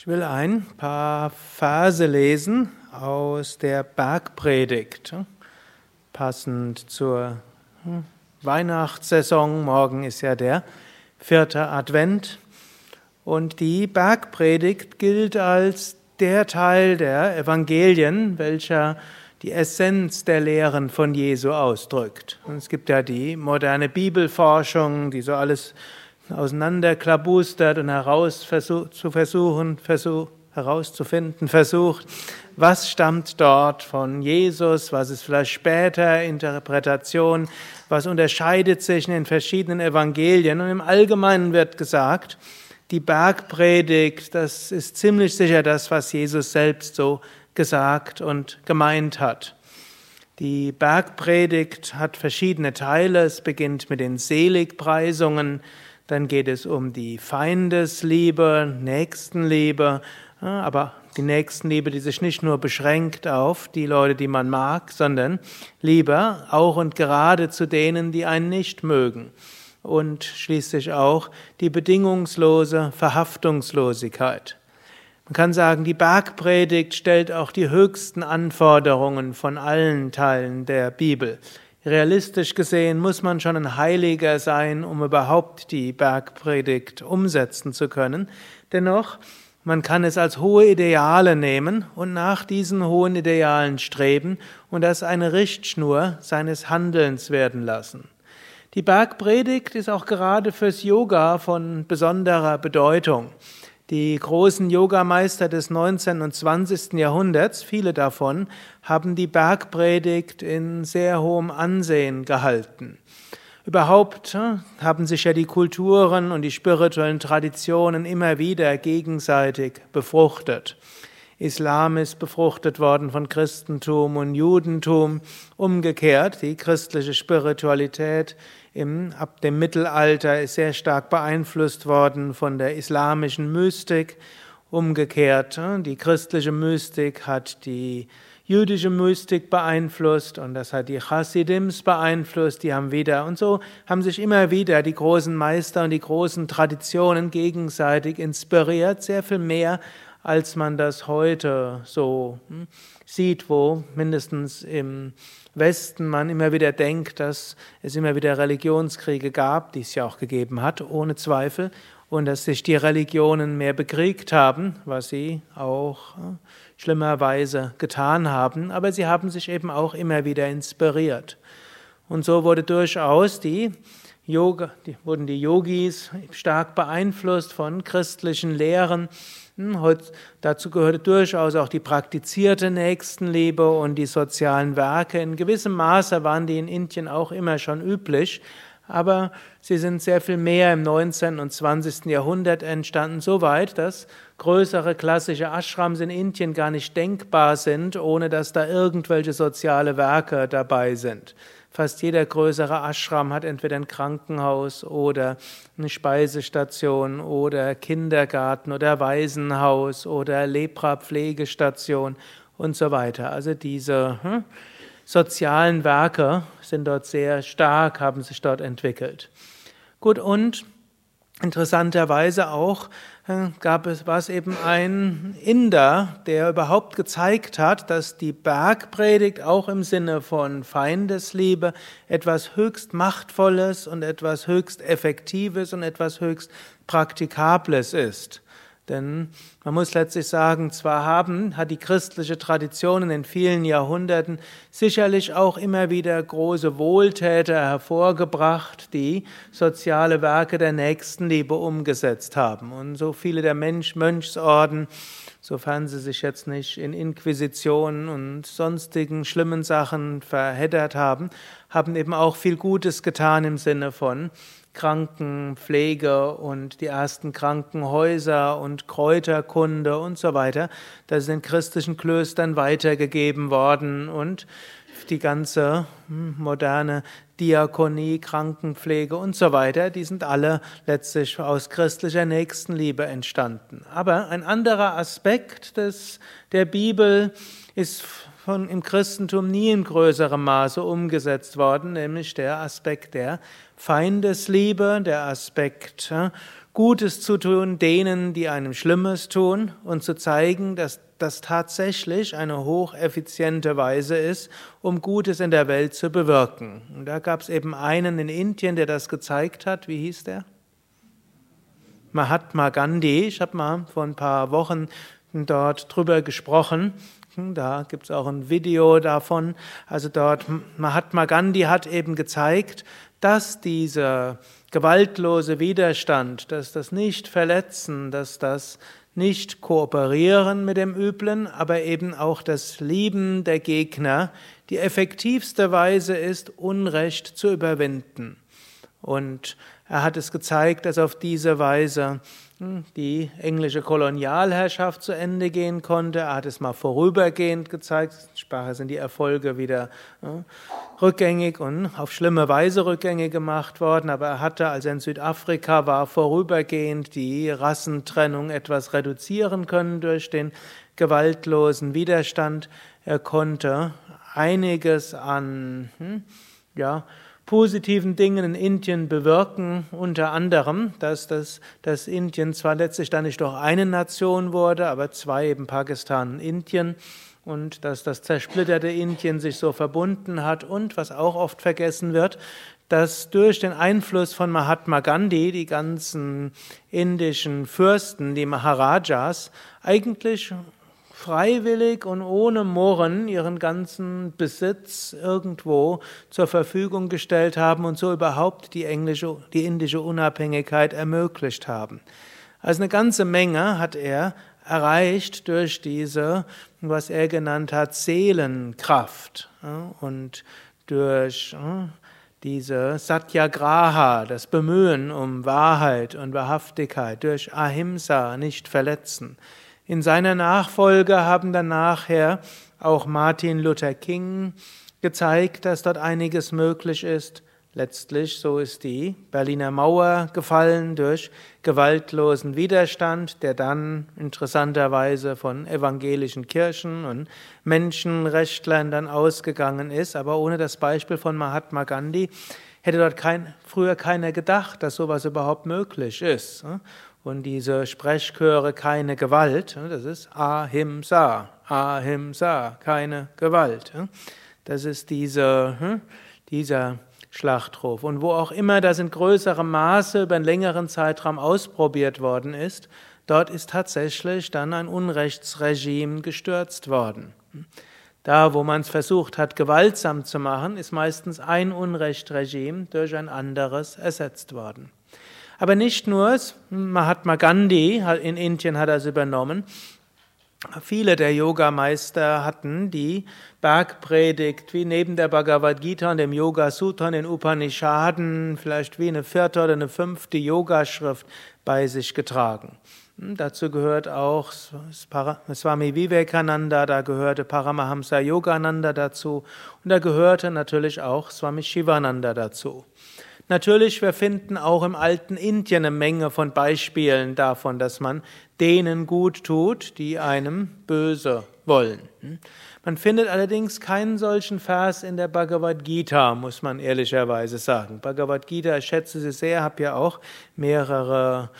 Ich will ein paar Verse lesen aus der Bergpredigt, passend zur hm, Weihnachtssaison. Morgen ist ja der vierte Advent. Und die Bergpredigt gilt als der Teil der Evangelien, welcher die Essenz der Lehren von Jesu ausdrückt. Und es gibt ja die moderne Bibelforschung, die so alles auseinanderklabustert und heraus versuch, zu versuchen, versuch, herauszufinden versucht, was stammt dort von Jesus, was ist vielleicht später Interpretation, was unterscheidet sich in den verschiedenen Evangelien. Und im Allgemeinen wird gesagt, die Bergpredigt, das ist ziemlich sicher das, was Jesus selbst so gesagt und gemeint hat. Die Bergpredigt hat verschiedene Teile. Es beginnt mit den Seligpreisungen, dann geht es um die Feindesliebe, Nächstenliebe, aber die Nächstenliebe, die sich nicht nur beschränkt auf die Leute, die man mag, sondern lieber auch und gerade zu denen, die einen nicht mögen. Und schließlich auch die bedingungslose Verhaftungslosigkeit. Man kann sagen, die Bergpredigt stellt auch die höchsten Anforderungen von allen Teilen der Bibel. Realistisch gesehen muss man schon ein Heiliger sein, um überhaupt die Bergpredigt umsetzen zu können. Dennoch, man kann es als hohe Ideale nehmen und nach diesen hohen Idealen streben und das eine Richtschnur seines Handelns werden lassen. Die Bergpredigt ist auch gerade fürs Yoga von besonderer Bedeutung. Die großen Yogameister des 19. und 20. Jahrhunderts, viele davon, haben die Bergpredigt in sehr hohem Ansehen gehalten. Überhaupt haben sich ja die Kulturen und die spirituellen Traditionen immer wieder gegenseitig befruchtet. Islam ist befruchtet worden von Christentum und Judentum. Umgekehrt, die christliche Spiritualität im, ab dem Mittelalter ist sehr stark beeinflusst worden von der islamischen Mystik. Umgekehrt, äh, die christliche Mystik hat die jüdische Mystik beeinflusst und das hat die Chassidims beeinflusst, die haben wieder und so haben sich immer wieder die großen Meister und die großen Traditionen gegenseitig inspiriert, sehr viel mehr als man das heute so hm, sieht, wo mindestens im Westen man immer wieder denkt, dass es immer wieder Religionskriege gab, die es ja auch gegeben hat, ohne Zweifel, und dass sich die Religionen mehr bekriegt haben, was sie auch hm, schlimmerweise getan haben, aber sie haben sich eben auch immer wieder inspiriert. Und so wurde durchaus die Yoga, die, wurden die Yogis stark beeinflusst von christlichen Lehren. Hm, dazu gehörte durchaus auch die praktizierte Nächstenliebe und die sozialen Werke. In gewissem Maße waren die in Indien auch immer schon üblich, aber sie sind sehr viel mehr im 19. und 20. Jahrhundert entstanden, so weit, dass größere klassische Ashrams in Indien gar nicht denkbar sind, ohne dass da irgendwelche soziale Werke dabei sind. Fast jeder größere Ashram hat entweder ein Krankenhaus oder eine Speisestation oder Kindergarten oder Waisenhaus oder Lepra-Pflegestation und so weiter. Also diese hm, sozialen Werke sind dort sehr stark, haben sich dort entwickelt. Gut, und interessanterweise auch gab es, war es eben ein Inder, der überhaupt gezeigt hat, dass die Bergpredigt auch im Sinne von Feindesliebe etwas höchst Machtvolles und etwas höchst Effektives und etwas höchst Praktikables ist. Denn man muss letztlich sagen, zwar haben, hat die christliche Tradition in den vielen Jahrhunderten sicherlich auch immer wieder große Wohltäter hervorgebracht, die soziale Werke der Nächstenliebe umgesetzt haben. Und so viele der Mensch, Mönchsorden, sofern sie sich jetzt nicht in Inquisitionen und sonstigen schlimmen Sachen verheddert haben, haben eben auch viel Gutes getan im Sinne von Krankenpflege und die ersten Krankenhäuser und Kräuterkunde und so weiter. Das ist in christlichen Klöstern weitergegeben worden und die ganze hm, moderne Diakonie, Krankenpflege und so weiter, die sind alle letztlich aus christlicher Nächstenliebe entstanden. Aber ein anderer Aspekt des, der Bibel ist von, im Christentum nie in größerem Maße umgesetzt worden, nämlich der Aspekt der Feindesliebe, der Aspekt Gutes zu tun denen, die einem Schlimmes tun und zu zeigen, dass das tatsächlich eine hocheffiziente Weise ist, um Gutes in der Welt zu bewirken. Und da gab es eben einen in Indien, der das gezeigt hat. Wie hieß der? Mahatma Gandhi. Ich habe mal vor ein paar Wochen dort drüber gesprochen. Da gibt es auch ein Video davon. Also dort, Mahatma Gandhi hat eben gezeigt, dass dieser gewaltlose Widerstand, dass das Nicht-Verletzen, dass das nicht kooperieren mit dem Üblen, aber eben auch das Lieben der Gegner die effektivste Weise ist, Unrecht zu überwinden. Und er hat es gezeigt, dass auf diese Weise die englische Kolonialherrschaft zu Ende gehen konnte. Er hat es mal vorübergehend gezeigt. Sprache sind die Erfolge wieder ja, rückgängig und auf schlimme Weise rückgängig gemacht worden. Aber er hatte, als er in Südafrika war, vorübergehend die Rassentrennung etwas reduzieren können durch den gewaltlosen Widerstand. Er konnte einiges an, hm, ja, positiven Dingen in Indien bewirken, unter anderem, dass, das, dass Indien zwar letztlich dann nicht doch eine Nation wurde, aber zwei, eben Pakistan und Indien, und dass das zersplitterte Indien sich so verbunden hat. Und, was auch oft vergessen wird, dass durch den Einfluss von Mahatma Gandhi die ganzen indischen Fürsten, die Maharajas, eigentlich freiwillig und ohne Murren ihren ganzen Besitz irgendwo zur Verfügung gestellt haben und so überhaupt die englische, die indische Unabhängigkeit ermöglicht haben. Also eine ganze Menge hat er erreicht durch diese, was er genannt hat, Seelenkraft und durch diese Satyagraha, das Bemühen um Wahrheit und Wahrhaftigkeit, durch Ahimsa, nicht verletzen. In seiner Nachfolge haben dann nachher auch Martin Luther King gezeigt, dass dort einiges möglich ist. Letztlich, so ist die Berliner Mauer gefallen durch gewaltlosen Widerstand, der dann interessanterweise von evangelischen Kirchen und Menschenrechtlern dann ausgegangen ist. Aber ohne das Beispiel von Mahatma Gandhi hätte dort kein, früher keiner gedacht, dass sowas überhaupt möglich ist. Und diese Sprechchöre keine Gewalt, das ist Ahimsa, Ahimsa, keine Gewalt. Das ist diese, hm, dieser Schlachtruf. Und wo auch immer das in größerem Maße über einen längeren Zeitraum ausprobiert worden ist, dort ist tatsächlich dann ein Unrechtsregime gestürzt worden. Da, wo man es versucht hat, gewaltsam zu machen, ist meistens ein Unrechtsregime durch ein anderes ersetzt worden. Aber nicht nur, Mahatma Gandhi in Indien hat das übernommen. Viele der Yogameister hatten die Bergpredigt wie neben der Bhagavad Gita und dem Yoga Sutra und den Upanishaden vielleicht wie eine vierte oder eine fünfte Yogaschrift bei sich getragen. Hm, dazu gehört auch Swami Vivekananda, da gehörte Paramahamsa Yogananda dazu und da gehörte natürlich auch Swami Shivananda dazu. Natürlich, wir finden auch im alten Indien eine Menge von Beispielen davon, dass man denen gut tut, die einem böse wollen. Man findet allerdings keinen solchen Vers in der Bhagavad Gita, muss man ehrlicherweise sagen. Bhagavad Gita, ich schätze sie sehr, habe ja auch mehrere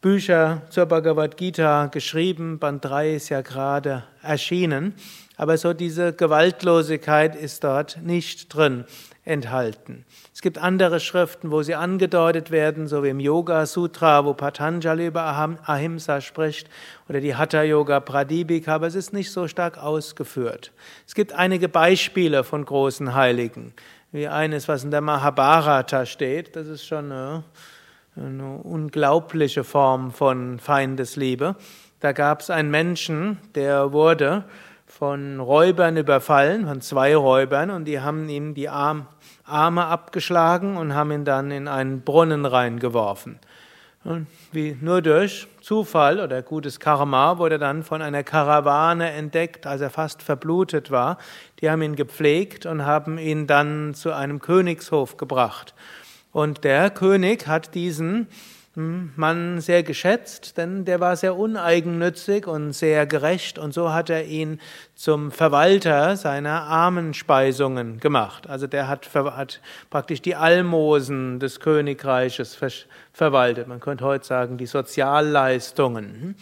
Bücher zur Bhagavad Gita geschrieben. Band 3 ist ja gerade erschienen. Aber so diese Gewaltlosigkeit ist dort nicht drin enthalten. Es gibt andere Schriften, wo sie angedeutet werden, so wie im Yoga Sutra, wo Patanjali über Ahimsa spricht, oder die Hatha Yoga Pradipika, aber es ist nicht so stark ausgeführt. Es gibt einige Beispiele von großen Heiligen, wie eines, was in der Mahabharata steht. Das ist schon eine, eine unglaubliche Form von Feindesliebe. Da gab es einen Menschen, der wurde von Räubern überfallen, von zwei Räubern, und die haben ihm die Arme abgeschlagen und haben ihn dann in einen Brunnen reingeworfen. Und wie nur durch Zufall oder gutes Karma wurde er dann von einer Karawane entdeckt, als er fast verblutet war. Die haben ihn gepflegt und haben ihn dann zu einem Königshof gebracht. Und der König hat diesen Mann sehr geschätzt, denn der war sehr uneigennützig und sehr gerecht und so hat er ihn zum Verwalter seiner Armenspeisungen gemacht. Also der hat, hat praktisch die Almosen des Königreiches verwaltet. Man könnte heute sagen, die Sozialleistungen.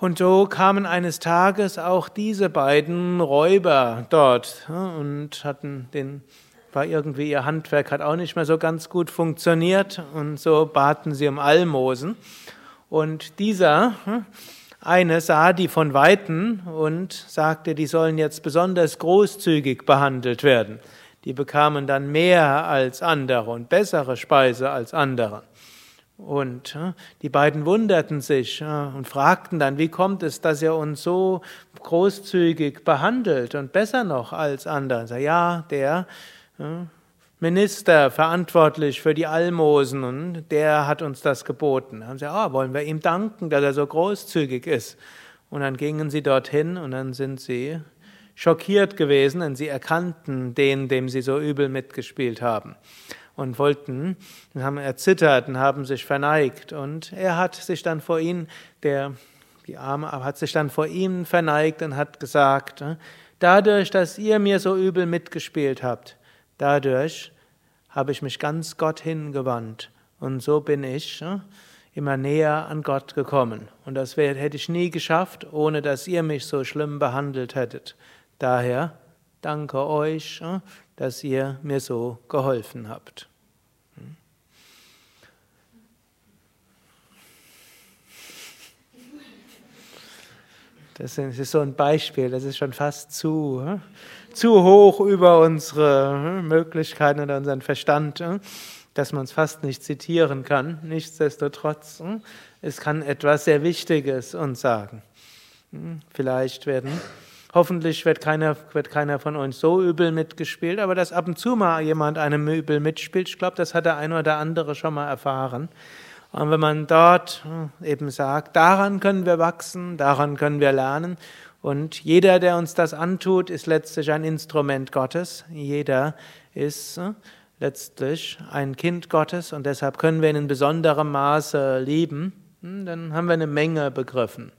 Und so kamen eines Tages auch diese beiden Räuber dort und hatten den war irgendwie ihr Handwerk hat auch nicht mehr so ganz gut funktioniert und so baten sie um Almosen. Und dieser hm, eine sah die von Weitem und sagte, die sollen jetzt besonders großzügig behandelt werden. Die bekamen dann mehr als andere und bessere Speise als andere. Und hm, die beiden wunderten sich hm, und fragten dann, wie kommt es, dass er uns so großzügig behandelt und besser noch als andere? Ja, der Minister verantwortlich für die Almosen und der hat uns das geboten. Da haben sie, ah, wollen wir ihm danken, dass er so großzügig ist. Und dann gingen sie dorthin und dann sind sie schockiert gewesen, denn sie erkannten den, dem sie so übel mitgespielt haben und wollten, haben erzittert und haben sich verneigt und er hat sich dann vor ihnen, der, die Arme hat sich dann vor ihm verneigt und hat gesagt, dadurch, dass ihr mir so übel mitgespielt habt, Dadurch habe ich mich ganz Gott hingewandt und so bin ich immer näher an Gott gekommen. Und das hätte ich nie geschafft, ohne dass ihr mich so schlimm behandelt hättet. Daher danke euch, dass ihr mir so geholfen habt. Das ist so ein Beispiel, das ist schon fast zu zu hoch über unsere hm, Möglichkeiten oder unseren Verstand, hm, dass man es fast nicht zitieren kann. Nichtsdestotrotz, hm, es kann etwas sehr Wichtiges uns sagen. Vielleicht werden, hoffentlich wird keiner, wird keiner von uns so übel mitgespielt, aber dass ab und zu mal jemand einem übel mitspielt, ich glaube, das hat der eine oder andere schon mal erfahren. Und wenn man dort eben sagt, daran können wir wachsen, daran können wir lernen und jeder, der uns das antut, ist letztlich ein Instrument Gottes. Jeder ist äh, letztlich ein Kind Gottes und deshalb können wir ihn in besonderem Maße lieben. Hm, dann haben wir eine Menge begriffen.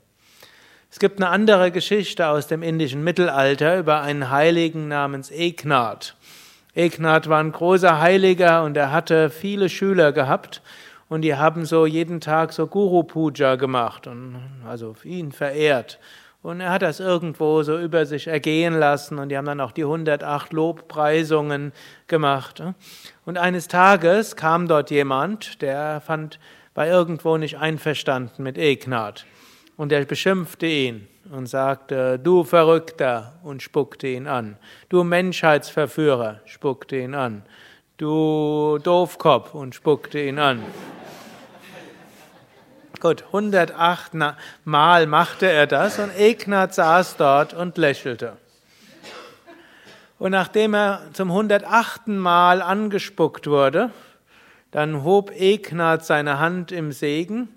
Es gibt eine andere Geschichte aus dem indischen Mittelalter über einen Heiligen namens Eknath. Eknath war ein großer Heiliger und er hatte viele Schüler gehabt und die haben so jeden Tag so Guru Puja gemacht und also ihn verehrt. Und er hat das irgendwo so über sich ergehen lassen und die haben dann auch die 108 Lobpreisungen gemacht. Und eines Tages kam dort jemand, der fand, war irgendwo nicht einverstanden mit Egnat. Und er beschimpfte ihn und sagte, du Verrückter, und spuckte ihn an. Du Menschheitsverführer, spuckte ihn an. Du Doofkopf, und spuckte ihn an. Gut, 108 Mal machte er das und Egnat saß dort und lächelte. Und nachdem er zum 108. Mal angespuckt wurde, dann hob Egnat seine Hand im Segen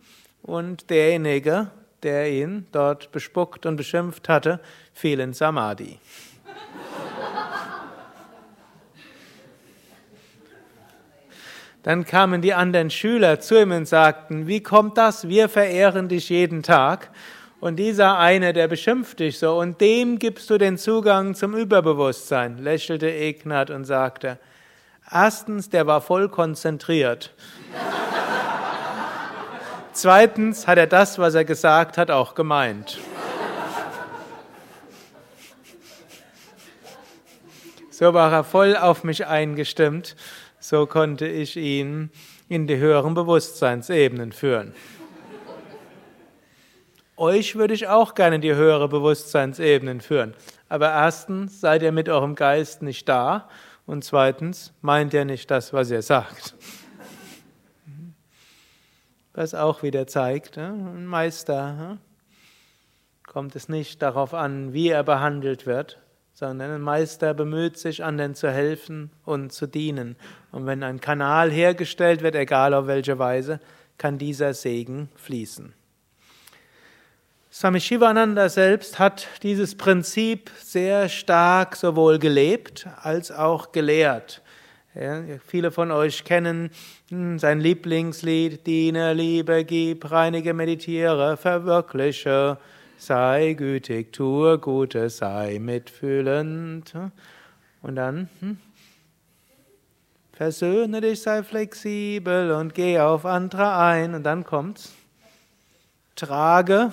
und derjenige, der ihn dort bespuckt und beschimpft hatte, fiel in Samadhi. Dann kamen die anderen Schüler zu ihm und sagten, wie kommt das? Wir verehren dich jeden Tag. Und dieser eine, der beschimpft dich so, und dem gibst du den Zugang zum Überbewusstsein, lächelte Egnat und sagte, erstens, der war voll konzentriert. Zweitens hat er das, was er gesagt hat, auch gemeint. So war er voll auf mich eingestimmt so konnte ich ihn in die höheren Bewusstseinsebenen führen. Euch würde ich auch gerne in die höhere Bewusstseinsebenen führen. Aber erstens seid ihr mit eurem Geist nicht da und zweitens meint ihr nicht das, was ihr sagt. Was auch wieder zeigt, ein Meister kommt es nicht darauf an, wie er behandelt wird, sondern ein Meister bemüht sich, anderen zu helfen und zu dienen. Und wenn ein Kanal hergestellt wird, egal auf welche Weise, kann dieser Segen fließen. Swami Shivananda selbst hat dieses Prinzip sehr stark sowohl gelebt als auch gelehrt. Ja, viele von euch kennen hm, sein Lieblingslied, Diene, Liebe, gib, reinige, meditiere, verwirkliche, sei gütig, tue Gutes, sei mitfühlend. Und dann, hm, versöhne dich, sei flexibel und geh auf andere ein. Und dann kommt's. Trage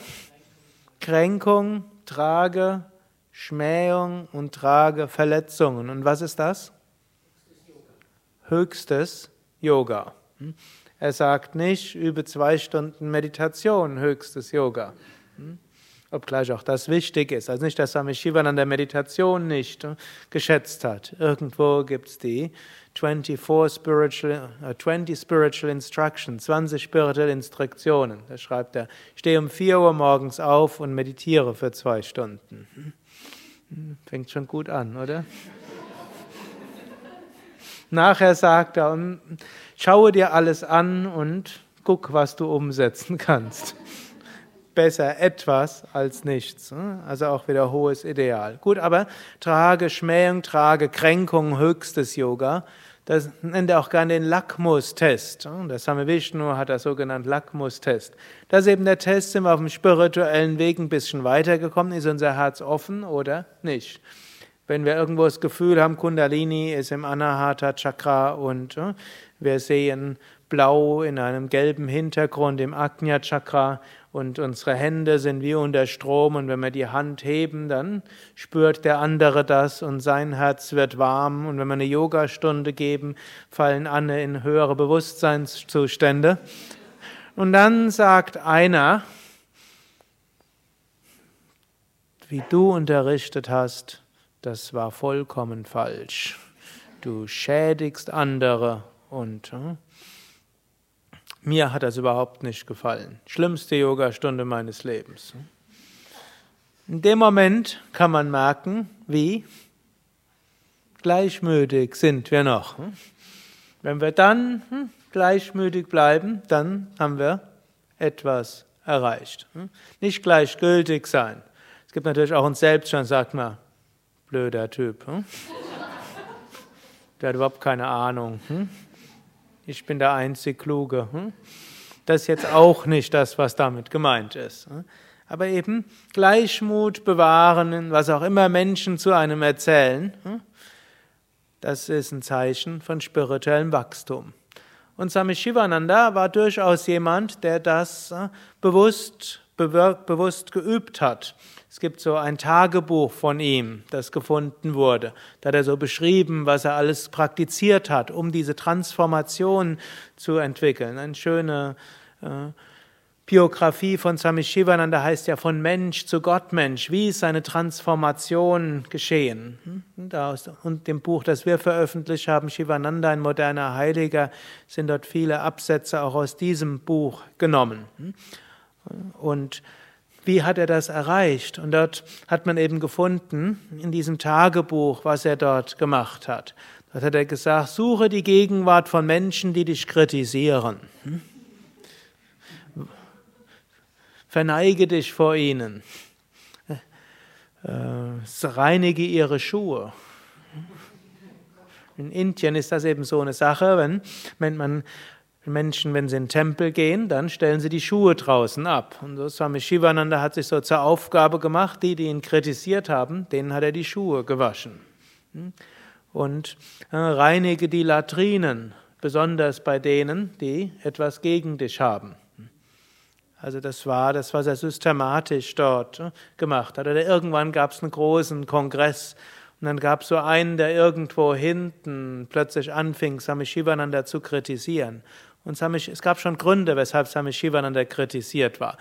Kränkung, trage Schmähung und trage Verletzungen. Und was ist das? höchstes Yoga. Hm? Er sagt nicht, übe zwei Stunden Meditation, höchstes Yoga. Hm? Obgleich auch das wichtig ist. Also nicht, dass Swami an der Meditation nicht hm, geschätzt hat. Irgendwo gibt es die 24 spiritual, uh, 20 spiritual Instructions, 20 spirituelle Instruktionen. Da schreibt er, stehe um 4 Uhr morgens auf und meditiere für zwei Stunden. Fängt schon gut an, oder? Nachher sagt er, schaue dir alles an und guck, was du umsetzen kannst. Besser etwas als nichts. Ne? Also auch wieder hohes Ideal. Gut, aber trage Schmähung, trage Kränkung, höchstes Yoga. Das nennt er auch gerne den Lackmustest. Ne? Der Same Vishnu hat das sogenannte Lackmustest. Das ist eben der Test, sind wir auf dem spirituellen Weg ein bisschen weitergekommen, ist unser Herz offen oder nicht. Wenn wir irgendwo das Gefühl haben, Kundalini ist im Anahata Chakra und äh, wir sehen blau in einem gelben Hintergrund im Ajna Chakra und unsere Hände sind wie unter Strom und wenn wir die Hand heben, dann spürt der andere das und sein Herz wird warm und wenn wir eine Yogastunde geben, fallen alle in höhere Bewusstseinszustände. Und dann sagt einer, wie du unterrichtet hast, das war vollkommen falsch. Du schädigst andere und äh, mir hat das überhaupt nicht gefallen. Schlimmste Yogastunde meines Lebens. In dem Moment kann man merken, wie gleichmütig sind wir noch. Wenn wir dann hm, gleichmütig bleiben, dann haben wir etwas erreicht. Nicht gleichgültig sein. Es gibt natürlich auch uns selbst schon, sagt man, blöder Typ. Hm? Der hat überhaupt keine Ahnung. Ich bin der einzig Kluge. Hm? Das ist jetzt auch nicht das, was damit gemeint ist. Hm? Aber eben Gleichmut bewahren, was auch immer Menschen zu einem erzählen, hm? das ist ein Zeichen von spirituellem Wachstum. Und Swami Shivananda war durchaus jemand, der das bewusst, bewusst geübt hat. Es gibt so ein Tagebuch von ihm, das gefunden wurde. Da hat er so beschrieben, was er alles praktiziert hat, um diese Transformation zu entwickeln. Eine schöne äh, Biografie von Swami Shivananda heißt ja von Mensch zu Gottmensch. Wie ist seine Transformation geschehen? Hm? Und dem Buch, das wir veröffentlicht haben, Shivananda, ein moderner Heiliger, sind dort viele Absätze auch aus diesem Buch genommen. Hm? Und wie hat er das erreicht? Und dort hat man eben gefunden, in diesem Tagebuch, was er dort gemacht hat. Dort hat er gesagt, suche die Gegenwart von Menschen, die dich kritisieren. Verneige dich vor ihnen. Äh, reinige ihre Schuhe. In Indien ist das eben so eine Sache, wenn, wenn man Menschen, wenn sie in den Tempel gehen, dann stellen sie die Schuhe draußen ab. Und so Swami Shivananda hat sich so zur Aufgabe gemacht, die, die ihn kritisiert haben, denen hat er die Schuhe gewaschen. Hm? Und äh, reinige die Latrinen, besonders bei denen, die etwas gegen dich haben. Also das war das, was er systematisch dort äh, gemacht hat. Oder irgendwann gab es einen großen Kongress und dann gab es so einen, der irgendwo hinten plötzlich anfing, Swami Shivananda zu kritisieren. Und es gab schon Gründe, weshalb Swami Shivananda kritisiert war,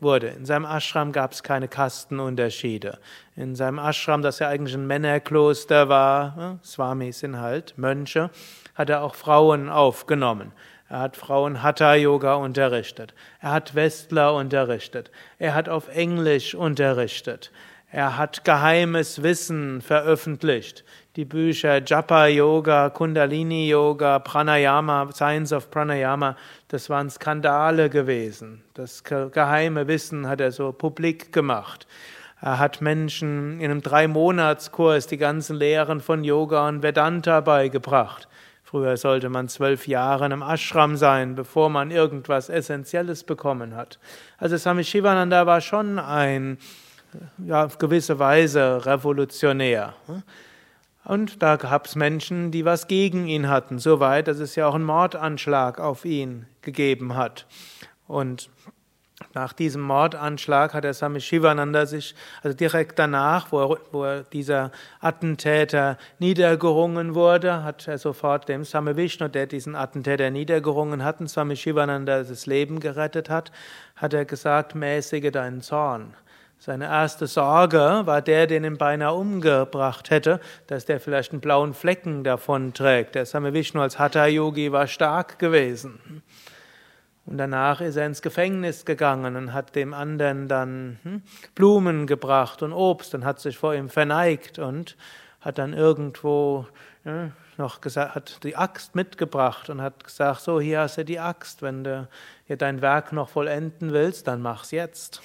wurde. In seinem Ashram gab es keine Kastenunterschiede. In seinem Ashram, das ja eigentlich ein Männerkloster war, ne, Swamis sind halt Mönche, hat er auch Frauen aufgenommen. Er hat Frauen Hatha-Yoga unterrichtet. Er hat Westler unterrichtet. Er hat auf Englisch unterrichtet. Er hat geheimes Wissen veröffentlicht die Bücher Japa Yoga, Kundalini Yoga, Pranayama, Science of Pranayama, das waren Skandale gewesen. Das geheime Wissen hat er so publik gemacht. Er hat Menschen in einem Drei-Monats-Kurs die ganzen Lehren von Yoga und Vedanta beigebracht. Früher sollte man zwölf Jahre einem Ashram sein, bevor man irgendwas Essentielles bekommen hat. Also Swami Shivananda war schon ein, ja, auf gewisse Weise revolutionär. Und da gab es Menschen, die was gegen ihn hatten, so weit, dass es ja auch einen Mordanschlag auf ihn gegeben hat. Und nach diesem Mordanschlag hat der Swami Shivananda sich, also direkt danach, wo, er, wo er dieser Attentäter niedergerungen wurde, hat er sofort dem Swami Vishnu, der diesen Attentäter niedergerungen hat, und Swami Shivananda das Leben gerettet hat, hat er gesagt, mäßige deinen Zorn. Seine erste Sorge war der, den ihn beinahe umgebracht hätte, dass der vielleicht einen blauen Flecken davon trägt. Der Same Vishnu als Hatha Yogi war stark gewesen. Und danach ist er ins Gefängnis gegangen und hat dem anderen dann hm, Blumen gebracht und Obst und hat sich vor ihm verneigt und hat dann irgendwo noch gesagt, hat die Axt mitgebracht und hat gesagt, so hier hast du die Axt, wenn du hier dein Werk noch vollenden willst, dann mach's jetzt.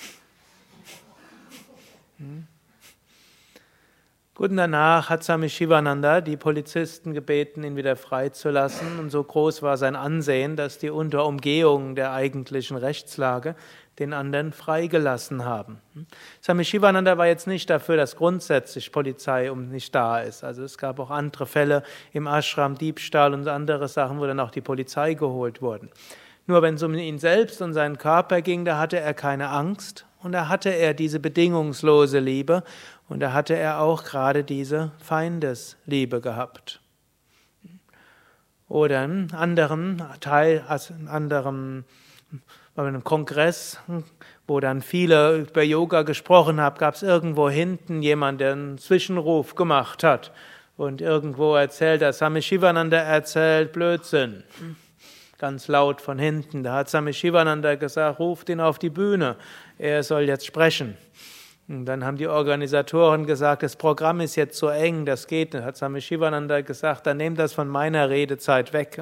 Gut, und danach hat Swami Shivananda die Polizisten gebeten, ihn wieder freizulassen. Und so groß war sein Ansehen, dass die unter Umgehung der eigentlichen Rechtslage den anderen freigelassen haben. Swami Shivananda war jetzt nicht dafür, dass grundsätzlich Polizei um nicht da ist. Also es gab auch andere Fälle im Ashram, Diebstahl und andere Sachen, wo dann auch die Polizei geholt wurden. Nur wenn es um ihn selbst und seinen Körper ging, da hatte er keine Angst und da hatte er diese bedingungslose Liebe und da hatte er auch gerade diese Feindesliebe gehabt. Oder in anderem Teil, also in anderem bei einem Kongress, wo dann viele über Yoga gesprochen haben, gab es irgendwo hinten jemand, der einen Zwischenruf gemacht hat und irgendwo erzählt, dass Swami Shivananda erzählt Blödsinn ganz laut von hinten. Da hat Swami Shivananda gesagt, ruft ihn auf die Bühne, er soll jetzt sprechen. Und dann haben die Organisatoren gesagt, das Programm ist jetzt so eng, das geht nicht. Hat Swami Shivananda gesagt, dann nehmt das von meiner Redezeit weg.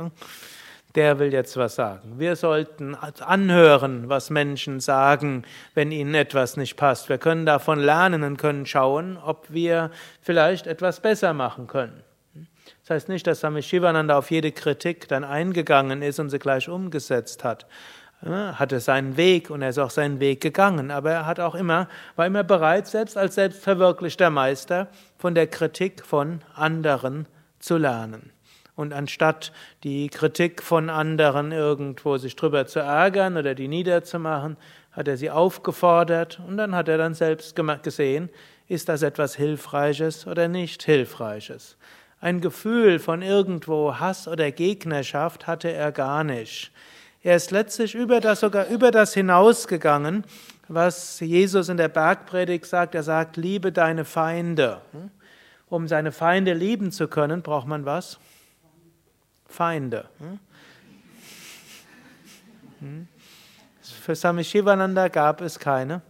Der will jetzt was sagen. Wir sollten anhören, was Menschen sagen, wenn ihnen etwas nicht passt. Wir können davon lernen und können schauen, ob wir vielleicht etwas besser machen können. Das heißt nicht, dass Swami Shivananda auf jede Kritik dann eingegangen ist und sie gleich umgesetzt hat. Er hatte seinen Weg und er ist auch seinen Weg gegangen, aber er hat auch immer, war immer bereit, selbst als selbstverwirklichter Meister, von der Kritik von anderen zu lernen. Und anstatt die Kritik von anderen irgendwo sich drüber zu ärgern oder die niederzumachen, hat er sie aufgefordert und dann hat er dann selbst gesehen, ist das etwas Hilfreiches oder nicht Hilfreiches. Ein Gefühl von irgendwo Hass oder Gegnerschaft hatte er gar nicht. Er ist letztlich über das, sogar über das hinausgegangen, was Jesus in der Bergpredigt sagt. Er sagt, liebe deine Feinde. Um seine Feinde lieben zu können, braucht man was? Feinde. Für Swami Shivananda gab es keine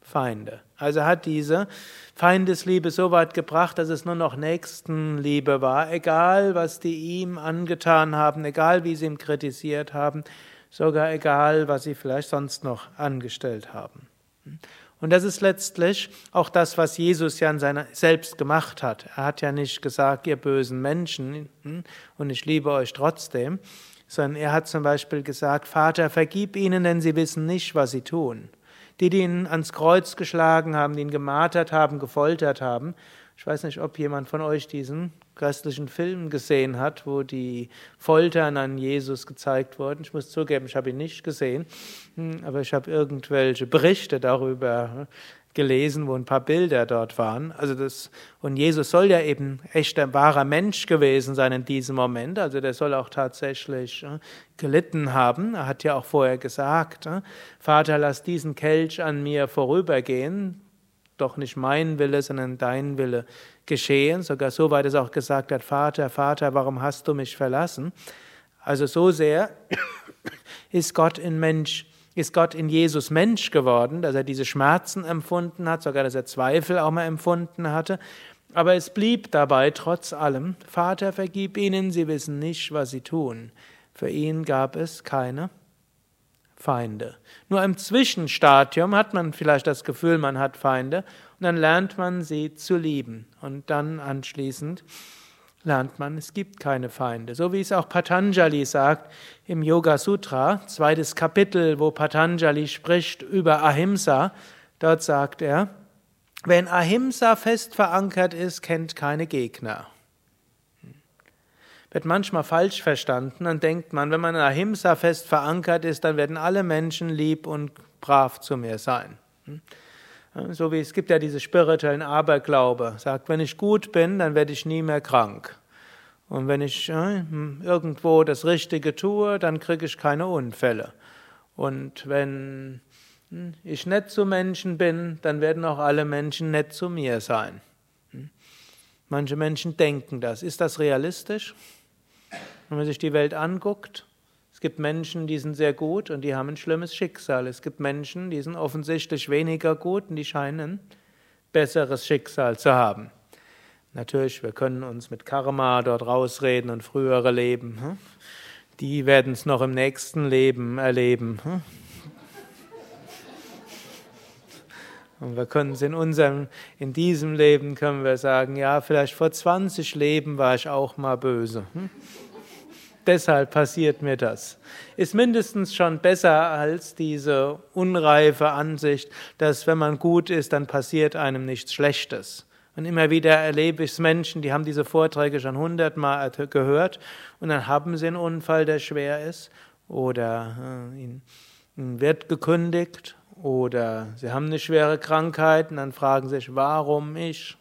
Feinde. Also hat diese Feindesliebe so weit gebracht, dass es nur noch Nächstenliebe war, egal was die ihm angetan haben, egal wie sie ihn kritisiert haben, sogar egal, was sie vielleicht sonst noch angestellt haben. Und das ist letztlich auch das, was Jesus ja an seiner selbst gemacht hat. Er hat ja nicht gesagt, ihr bösen Menschen, hm, und ich liebe euch trotzdem, sondern er hat zum Beispiel gesagt, Vater, vergib ihnen, denn sie wissen nicht, was sie tun die, ihn ans Kreuz geschlagen haben, die ihn gemartert haben, gefoltert haben. Ich weiß nicht, ob jemand von euch diesen christlichen Film gesehen hat, wo die Foltern an Jesus gezeigt wurden. Ich muss zugeben, ich habe ihn nicht gesehen, hm, aber ich habe irgendwelche Berichte darüber gelesen, wo ein paar Bilder dort waren. Also das, und Jesus soll ja eben echter, wahrer Mensch gewesen sein in diesem Moment. Also der soll auch tatsächlich äh, gelitten haben. Er hat ja auch vorher gesagt, äh, Vater, lass diesen Kelch an mir vorübergehen. Doch nicht mein Wille, sondern dein Wille geschehen. Sogar so weit es auch gesagt hat, Vater, Vater, warum hast du mich verlassen? Also so sehr ist Gott in Mensch ist Gott in Jesus Mensch geworden, dass er diese Schmerzen empfunden hat, sogar dass er Zweifel auch mal empfunden hatte. Aber es blieb dabei trotz allem, Vater, vergib ihnen, sie wissen nicht, was sie tun. Für ihn gab es keine Feinde. Nur im Zwischenstadium hat man vielleicht das Gefühl, man hat Feinde, und dann lernt man sie zu lieben. Und dann anschließend lernt man, es gibt keine Feinde. So wie es auch Patanjali sagt im Yoga Sutra, zweites Kapitel, wo Patanjali spricht über Ahimsa. Dort sagt er, wenn Ahimsa fest verankert ist, kennt keine Gegner. Wird manchmal falsch verstanden, dann denkt man, wenn man in Ahimsa fest verankert ist, dann werden alle Menschen lieb und brav zu mir sein. So wie es gibt ja diese spirituellen Aberglaube, sagt, wenn ich gut bin, dann werde ich nie mehr krank. Und wenn ich äh, irgendwo das Richtige tue, dann kriege ich keine Unfälle. Und wenn hm, ich nett zu Menschen bin, dann werden auch alle Menschen nett zu mir sein. Hm? Manche Menschen denken das. Ist das realistisch? Wenn man sich die Welt anguckt, gibt Menschen, die sind sehr gut und die haben ein schlimmes Schicksal. Es gibt Menschen, die sind offensichtlich weniger gut und die scheinen ein besseres Schicksal zu haben. Natürlich, wir können uns mit Karma dort rausreden und frühere Leben. Hm? Die werden es noch im nächsten Leben erleben. Hm? Und wir können es in unserem, in diesem Leben können wir sagen, ja, vielleicht vor 20 Leben war ich auch mal böse. Deshalb passiert mir das. Ist mindestens schon besser als diese unreife Ansicht, dass wenn man gut ist, dann passiert einem nichts Schlechtes. Und immer wieder erlebe ich Menschen, die haben diese Vorträge schon hundertmal gehört und dann haben sie einen Unfall, der schwer ist oder äh, ihnen wird gekündigt oder sie haben eine schwere Krankheit und dann fragen sie sich, warum ich?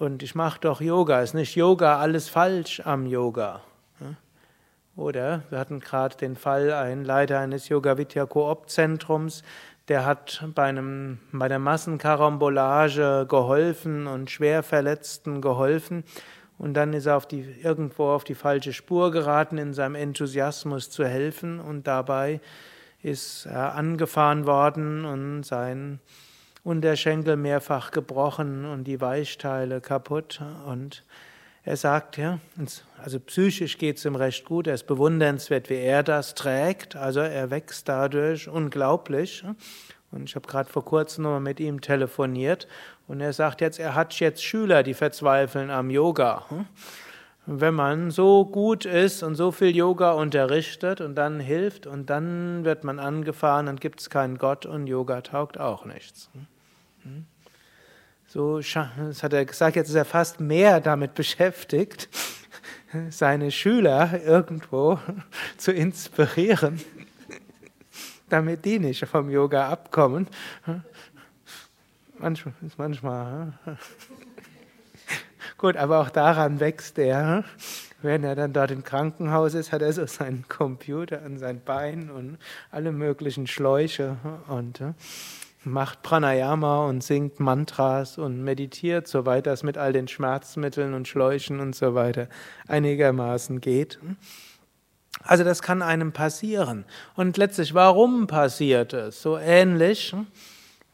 Und ich mache doch Yoga. Ist nicht Yoga alles falsch am Yoga? Oder wir hatten gerade den Fall, ein Leiter eines Yoga Vidya Koop Zentrums, der hat bei, einem, bei der Massenkarambolage geholfen und Schwerverletzten geholfen. Und dann ist er auf die, irgendwo auf die falsche Spur geraten in seinem Enthusiasmus zu helfen. Und dabei ist er angefahren worden und sein Unterschenkel mehrfach gebrochen und die Weichteile kaputt. Und er sagt, ja, also psychisch geht es ihm recht gut, er ist bewundernswert, wie er das trägt. Also er wächst dadurch unglaublich. Und ich habe gerade vor kurzem nochmal mit ihm telefoniert und er sagt jetzt, er hat jetzt Schüler, die verzweifeln am Yoga. Wenn man so gut ist und so viel Yoga unterrichtet und dann hilft und dann wird man angefahren, dann gibt es keinen Gott und Yoga taugt auch nichts. So, das hat er gesagt, jetzt ist er fast mehr damit beschäftigt, seine Schüler irgendwo zu inspirieren, damit die nicht vom Yoga abkommen. Manchmal, manchmal. Gut, aber auch daran wächst er. Wenn er dann dort im Krankenhaus ist, hat er so seinen Computer an sein Bein und alle möglichen Schläuche und macht Pranayama und singt Mantras und meditiert, soweit das mit all den Schmerzmitteln und Schläuchen und so weiter einigermaßen geht. Also das kann einem passieren. Und letztlich, warum passiert es? So ähnlich äh,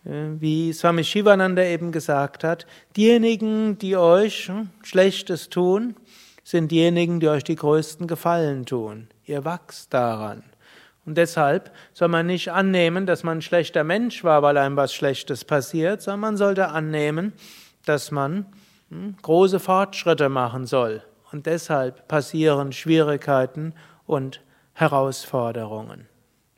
wie Swami Shivananda eben gesagt hat, diejenigen, die euch Schlechtes tun, sind diejenigen, die euch die größten Gefallen tun. Ihr wachst daran. Und deshalb soll man nicht annehmen, dass man ein schlechter Mensch war, weil einem was Schlechtes passiert, sondern man sollte annehmen, dass man hm, große Fortschritte machen soll. Und deshalb passieren Schwierigkeiten und Herausforderungen.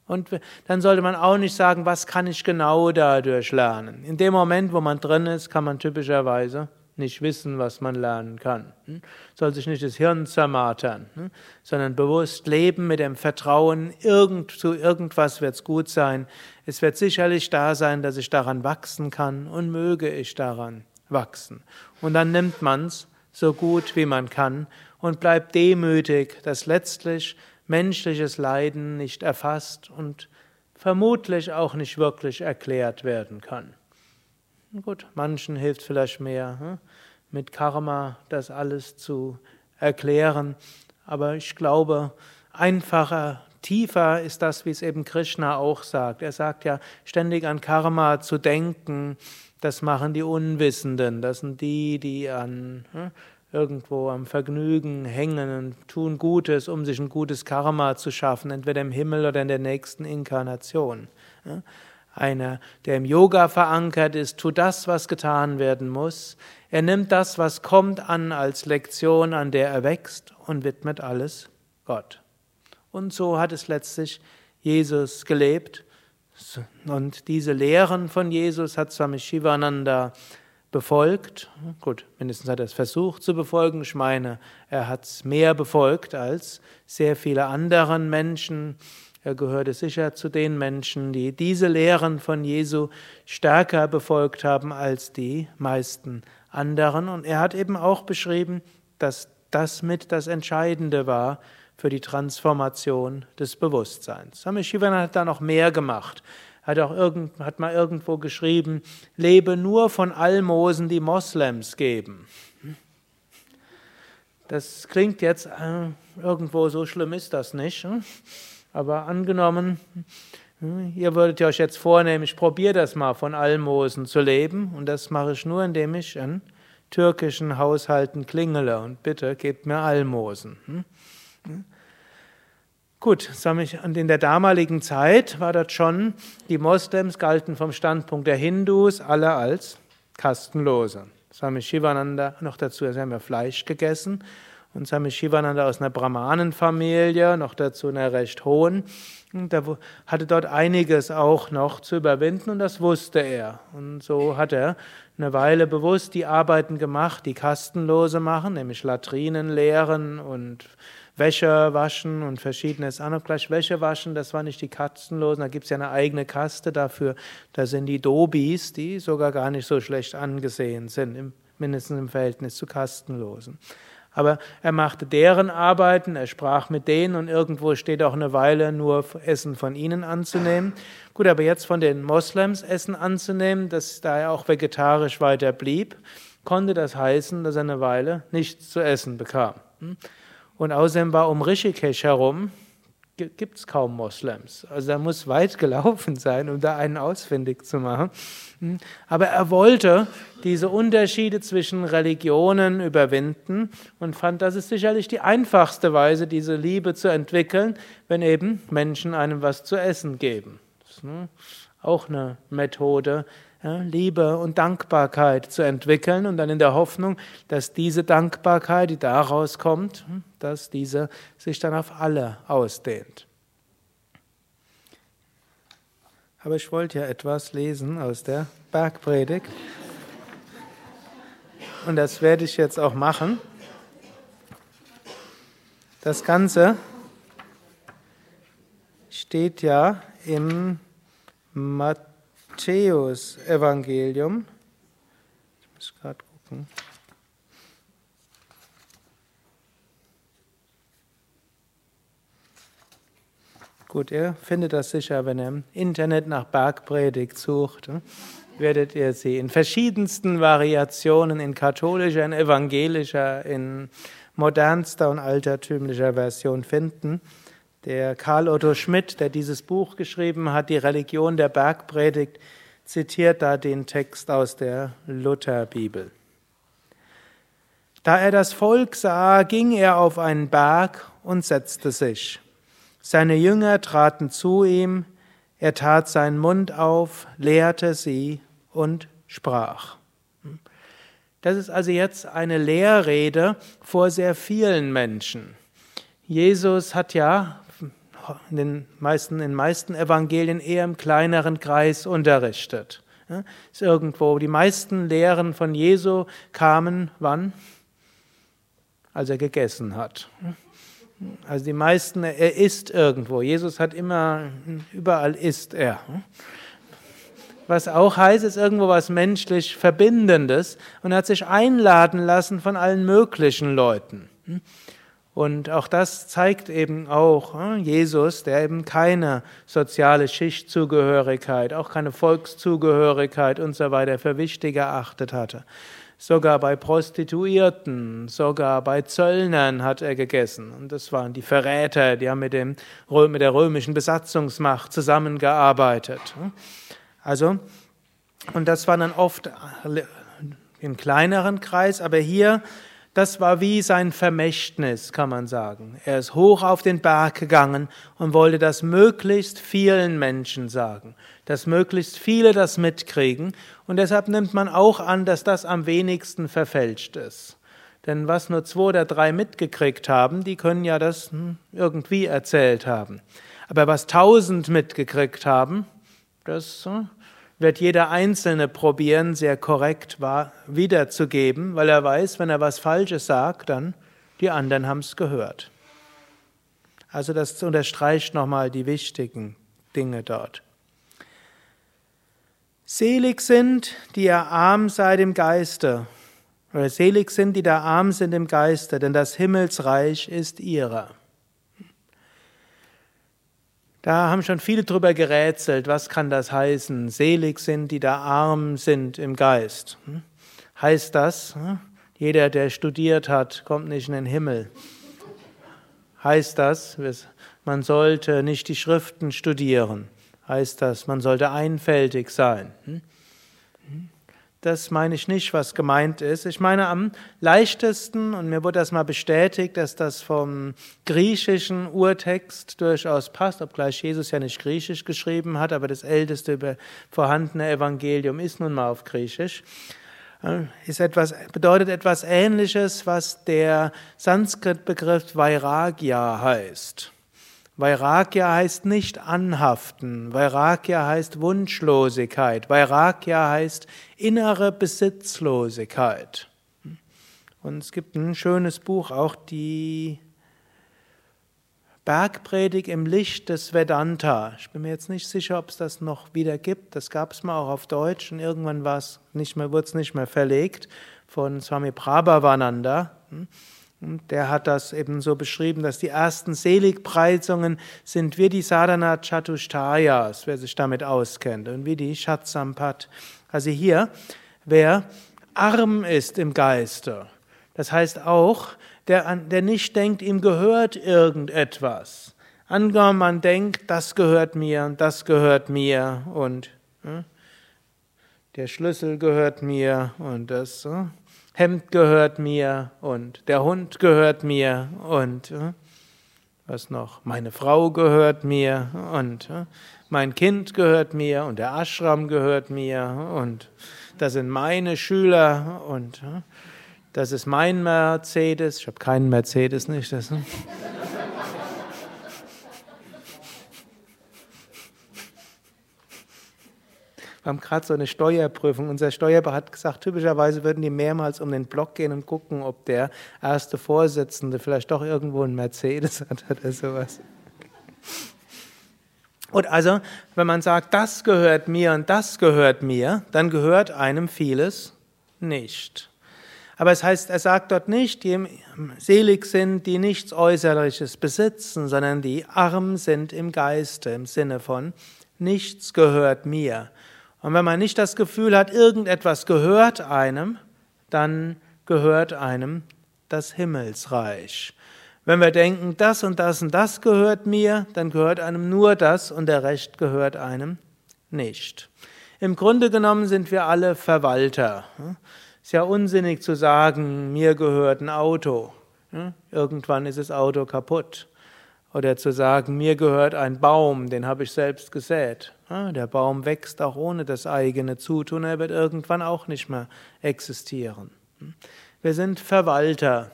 Und dann sollte man auch nicht sagen, was kann ich genau dadurch lernen. In dem Moment, wo man drin ist, kann man typischerweise nicht wissen, was man lernen kann. Hm? Soll sich nicht das Hirn zermartern, hm? sondern bewusst leben mit dem Vertrauen, irgend, zu irgendwas wird es gut sein. Es wird sicherlich da sein, dass ich daran wachsen kann und möge ich daran wachsen. Und dann nimmt man es so gut wie man kann und bleibt demütig, dass letztlich menschliches Leiden nicht erfasst und vermutlich auch nicht wirklich erklärt werden kann. Gut, manchen hilft vielleicht mehr, hm, mit Karma das alles zu erklären. Aber ich glaube, einfacher, tiefer ist das, wie es eben Krishna auch sagt. Er sagt ja, ständig an Karma zu denken, das machen die Unwissenden. Das sind die, die an hm, irgendwo am Vergnügen hängen und tun Gutes, um sich ein gutes Karma zu schaffen, entweder im Himmel oder in der nächsten Inkarnation. einer, der im Yoga verankert ist, tut das, was getan werden muss. Er nimmt das, was kommt, an als Lektion, an der er wächst und widmet alles Gott. Und so hat es letztlich Jesus gelebt. Und diese Lehren von Jesus hat Swami Shivananda befolgt. Gut, mindestens hat er es versucht zu befolgen. Ich meine, er hat es mehr befolgt als sehr viele anderen Menschen. Er gehörte sicher zu den Menschen, die diese Lehren von Jesu stärker befolgt haben als die meisten anderen. Und er hat eben auch beschrieben, dass das mit das Entscheidende war für die Transformation des Bewusstseins. Swami Shivananda hat da noch mehr gemacht hat auch irgend, hat mal irgendwo geschrieben, lebe nur von Almosen, die Moslems geben. Das klingt jetzt äh, irgendwo so schlimm ist das nicht. Hm? Aber angenommen, hm, ihr würdet euch jetzt vornehmen, ich probiere das mal von Almosen zu leben und das mache ich nur, indem ich in türkischen Haushalten klingele und bitte gebt mir Almosen. Hm? Gut, in der damaligen Zeit war das schon, die Moslems galten vom Standpunkt der Hindus alle als Kastenlose. Swami Shivananda noch dazu, sie haben ja Fleisch gegessen und Swami Shivananda aus einer Brahmanenfamilie, noch dazu einer recht hohen. Und er hatte dort einiges auch noch zu überwinden und das wusste er. Und so hat er eine Weile bewusst die Arbeiten gemacht, die Kastenlose machen, nämlich Latrinen leeren und Wäsche waschen und verschiedenes an. gleich Wäsche waschen, das war nicht die Katzenlosen, da gibt es ja eine eigene Kaste dafür. Da sind die Dobis, die sogar gar nicht so schlecht angesehen sind, mindestens im Verhältnis zu Kastenlosen. Aber er machte deren Arbeiten, er sprach mit denen und irgendwo steht auch eine Weile nur Essen von ihnen anzunehmen. Gut, aber jetzt von den Moslems Essen anzunehmen, dass da er auch vegetarisch weiter blieb, konnte das heißen, dass er eine Weile nichts zu essen bekam. Hm? Und außerdem war um Rishikesh herum, gibt es kaum Moslems. Also er muss weit gelaufen sein, um da einen ausfindig zu machen. Hm. Aber er wollte diese Unterschiede zwischen Religionen überwinden und fand, das ist sicherlich die einfachste Weise, diese Liebe zu entwickeln, wenn eben Menschen einem was zu essen geben. Das ist ne, auch eine Methode, ja, Liebe und Dankbarkeit zu entwickeln und dann in der Hoffnung, dass diese Dankbarkeit, die daraus kommt, hm, dass diese sich dann auf alle ausdehnt. Aber ich wollte ja etwas lesen aus der Bergpredigt. Und das werde ich jetzt auch machen. Das Ganze steht ja im Matthäus. Matthäus-Evangelium. Ich muss gerade gucken. Gut, ihr findet das sicher, wenn ihr im Internet nach Bergpredigt sucht. Hm? Werdet ihr sie in verschiedensten Variationen, in katholischer, in evangelischer, in modernster und altertümlicher Version finden. Der Karl Otto Schmidt, der dieses Buch geschrieben hat, Die Religion der Bergpredigt, zitiert da den Text aus der Lutherbibel. Da er das Volk sah, ging er auf einen Berg und setzte sich. Seine Jünger traten zu ihm, er tat seinen Mund auf, lehrte sie und sprach. Das ist also jetzt eine Lehrrede vor sehr vielen Menschen. Jesus hat ja in den meisten, in meisten Evangelien eher im kleineren Kreis unterrichtet. Ja, ist irgendwo. Die meisten Lehren von Jesu kamen wann? Als er gegessen hat. Also die meisten, er isst irgendwo. Jesus hat immer, überall isst er. Was auch heißt, ist irgendwo was menschlich Verbindendes und er hat sich einladen lassen von allen möglichen Leuten. Und auch das zeigt eben auch hm, Jesus, der eben keine soziale Schichtzugehörigkeit, auch keine Volkszugehörigkeit und so weiter für wichtig erachtet hatte. Sogar bei Prostituierten, sogar bei Zöllnern hat er gegessen. Und das waren die Verräter, die haben mit, dem, mit der römischen Besatzungsmacht zusammengearbeitet. Also, und das war dann oft im kleineren Kreis, aber hier Das war wie sein Vermächtnis, kann man sagen. Er ist hoch auf den Berg gegangen und wollte das möglichst vielen Menschen sagen, dass möglichst viele das mitkriegen. Und deshalb nimmt man auch an, dass das am wenigsten verfälscht ist. Denn was nur zwei oder drei mitgekriegt haben, die können ja das hm, irgendwie erzählt haben. Aber was tausend mitgekriegt haben, das hm, wird jeder Einzelne probieren, sehr korrekt wiederzugeben, weil er weiß, wenn er was Falsches sagt, dann die anderen haben es gehört. Also das unterstreicht nochmal die wichtigen Dinge dort. Selig sind, die ihr arm seid im Geiste, oder selig sind, die da arm sind im Geiste, denn das Himmelsreich ist ihrer. Da haben schon viele drüber gerätselt, was kann das heißen? Selig sind, die da arm sind im Geist. Hm? Heißt das, hm? jeder, der studiert hat, kommt nicht in den Himmel? Heißt das, man sollte nicht die Schriften studieren? Heißt das, man sollte einfältig sein? Das meine ich nicht, was gemeint ist. Ich meine am leichtesten, und mir wurde das mal bestätigt, dass das vom griechischen Urtext durchaus passt, obgleich Jesus ja nicht griechisch geschrieben hat, aber das älteste vorhandene Evangelium ist nun mal auf griechisch. Äh, ist etwas, bedeutet etwas Ähnliches, was der Sanskrit-Begriff Vairagya heißt. Vairagya heißt nicht anhaften. Vairagya heißt Wunschlosigkeit. Vairagya heißt innere Besitzlosigkeit. Und es gibt ein schönes Buch, auch die Bergpredigt im Licht des Vedanta. Ich bin mir jetzt nicht sicher, ob es das noch wieder gibt. Das gab es mal auch auf Deutsch und irgendwann wurde es nicht mehr verlegt von Swami Prabhavananda. Der hat das eben so beschrieben, dass die ersten Seligpreisungen sind wie die Sadhana Chatushtayas, wer sich damit auskennt, und wie die Shatsampat. Also hier, wer arm ist im Geiste, das heißt auch, der, der nicht denkt, ihm gehört irgendetwas. Angenommen, man denkt, das gehört mir und das gehört mir und hm, der Schlüssel gehört mir und das. Hemd gehört mir und der Hund gehört mir und äh, was noch? Meine Frau gehört mir und äh, mein Kind gehört mir und der Ashram gehört mir und das sind meine Schüler und äh, das ist mein Mercedes. Ich habe keinen Mercedes nicht. Das, Wir haben gerade so eine Steuerprüfung. Unser Steuerberater hat gesagt, typischerweise würden die mehrmals um den Block gehen und gucken, ob der erste Vorsitzende vielleicht doch irgendwo einen Mercedes hat oder sowas. Und also, wenn man sagt, das gehört mir und das gehört mir, dann gehört einem vieles nicht. Aber es heißt, er sagt dort nicht, die selig sind, die nichts Äußerliches besitzen, sondern die arm sind im Geiste, im Sinne von, nichts gehört mir. Und wenn man nicht das Gefühl hat, irgendetwas gehört einem, dann gehört einem das Himmelsreich. Wenn wir denken, das und das und das gehört mir, dann gehört einem nur das und der Rest gehört einem nicht. Im Grunde genommen sind wir alle Verwalter. Ist ja unsinnig zu sagen, mir gehört ein Auto. Irgendwann ist das Auto kaputt. Oder zu sagen, mir gehört ein Baum, den habe ich selbst gesät. Der Baum wächst auch ohne das eigene Zutun, er wird irgendwann auch nicht mehr existieren. Wir sind Verwalter.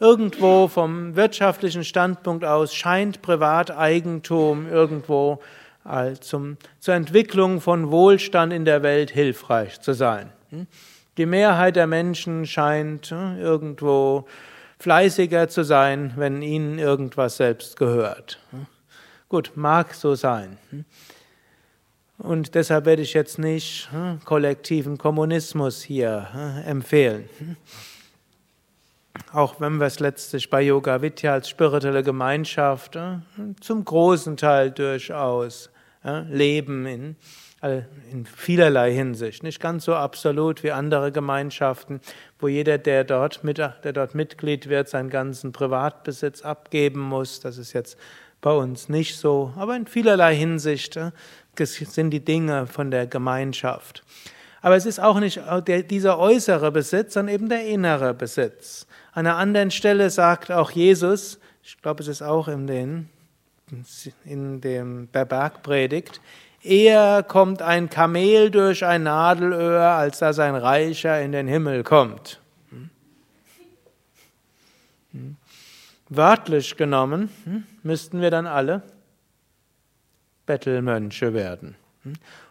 Irgendwo vom wirtschaftlichen Standpunkt aus scheint Privateigentum irgendwo zum, zur Entwicklung von Wohlstand in der Welt hilfreich zu sein. Die Mehrheit der Menschen scheint irgendwo fleißiger zu sein, wenn ihnen irgendwas selbst gehört. Gut, mag so sein. Und deshalb werde ich jetzt nicht kollektiven Kommunismus hier empfehlen. Auch wenn wir es letztlich bei Yoga Vidya als spirituelle Gemeinschaft zum großen Teil durchaus leben in in vielerlei Hinsicht, nicht ganz so absolut wie andere Gemeinschaften, wo jeder, der dort, mit, der dort Mitglied wird, seinen ganzen Privatbesitz abgeben muss. Das ist jetzt bei uns nicht so, aber in vielerlei Hinsicht äh, sind die Dinge von der Gemeinschaft. Aber es ist auch nicht dieser äußere Besitz, sondern eben der innere Besitz. An einer anderen Stelle sagt auch Jesus, ich glaube, es ist auch in, den, in dem Bergpredigt, eher kommt ein Kamel durch ein Nadelöhr, als dass ein Reicher in den Himmel kommt. Wörtlich genommen hm, müssten wir dann alle Bettelmönche werden.